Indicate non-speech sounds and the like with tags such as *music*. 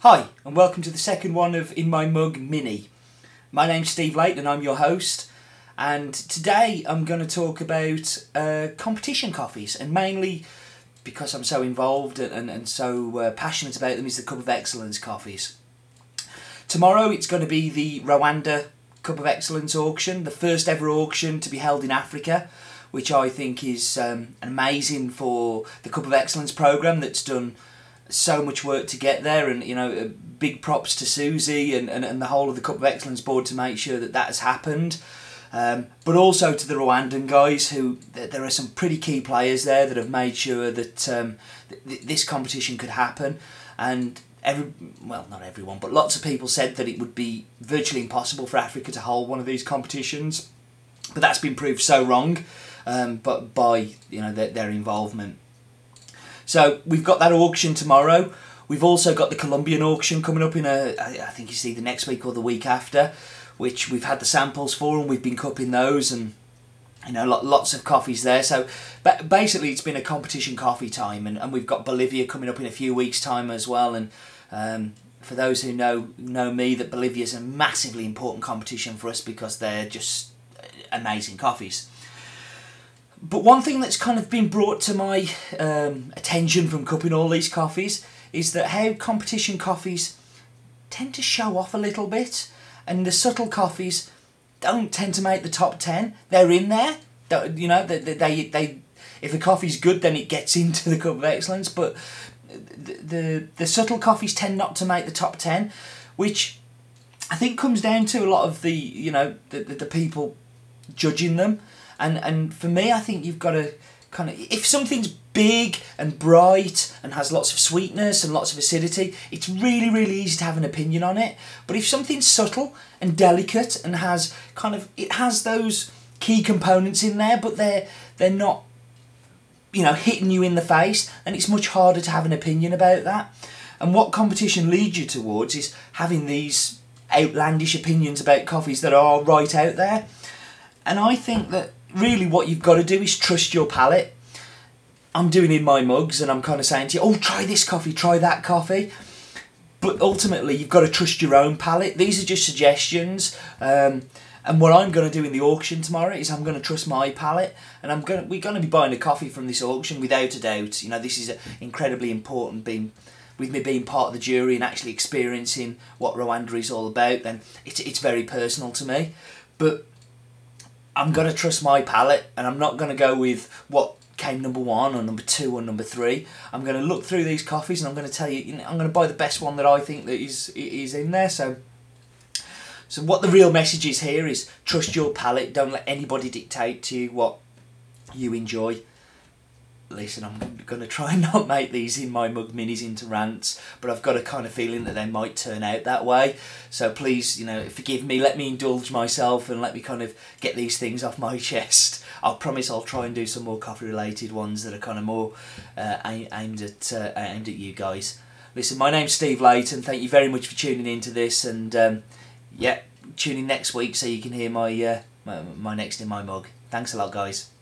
Hi, and welcome to the second one of In My Mug Mini. My name's Steve Late, and I'm your host. And today I'm going to talk about uh, competition coffees, and mainly because I'm so involved and, and, and so uh, passionate about them, is the Cup of Excellence coffees. Tomorrow it's going to be the Rwanda Cup of Excellence auction, the first ever auction to be held in Africa, which I think is um, amazing for the Cup of Excellence program that's done so much work to get there and you know uh, big props to Susie and, and, and the whole of the Cup of Excellence board to make sure that that has happened. Um, but also to the Rwandan guys who there are some pretty key players there that have made sure that um, th- this competition could happen. And every well not everyone but lots of people said that it would be virtually impossible for Africa to hold one of these competitions. But that's been proved so wrong um, but by you know their, their involvement so we've got that auction tomorrow. We've also got the Colombian auction coming up in a, I think it's either next week or the week after, which we've had the samples for and we've been cupping those and you know lots of coffees there. So basically it's been a competition coffee time and, and we've got Bolivia coming up in a few weeks time as well and um, for those who know know me that Bolivia is a massively important competition for us because they're just amazing coffees. But one thing that's kind of been brought to my um, attention from cupping all these coffees is that how competition coffees tend to show off a little bit, and the subtle coffees don't tend to make the top ten. They're in there, you know. They, they, they if the coffee's good, then it gets *laughs* into the cup of excellence. But the, the the subtle coffees tend not to make the top ten, which I think comes down to a lot of the you know the, the, the people judging them and and for me, I think you've got to kind of if something's big and bright and has lots of sweetness and lots of acidity, it's really really easy to have an opinion on it. But if something's subtle and delicate and has kind of it has those key components in there, but they're they're not you know hitting you in the face, and it's much harder to have an opinion about that. And what competition leads you towards is having these outlandish opinions about coffees that are right out there. And I think that really what you've got to do is trust your palate. I'm doing in my mugs and I'm kind of saying to you, oh, try this coffee, try that coffee. But ultimately, you've got to trust your own palate. These are just suggestions. Um, and what I'm going to do in the auction tomorrow is I'm going to trust my palate, and I'm going to, we're going to be buying a coffee from this auction without a doubt. You know, this is incredibly important. Being with me being part of the jury and actually experiencing what Rwanda is all about, then it's it's very personal to me. But I'm to trust my palate and I'm not to go with what came number one or number two or number three. I'm to look through these coffees and I'm to tell you, you know, I'm to buy the best one that I think that is is in there. So, so what the real message is here is trust your palate. Don't let anybody dictate to you what you enjoy listen, I'm going to try and not make these in my mug minis into rants, but I've got a kind of feeling that they might turn out that way. So please, you know, forgive me, let me indulge myself and let me kind of get these things off my *laughs* chest. I'll promise I'll try and do some more coffee related ones that are kind of more uh, aimed at uh, aimed at you guys. Listen, my name's Steve Leighton. Thank you very much for tuning into this, and um, yeah, tune in next week so you can hear my, uh, my my next in my mug. Thanks a lot, guys.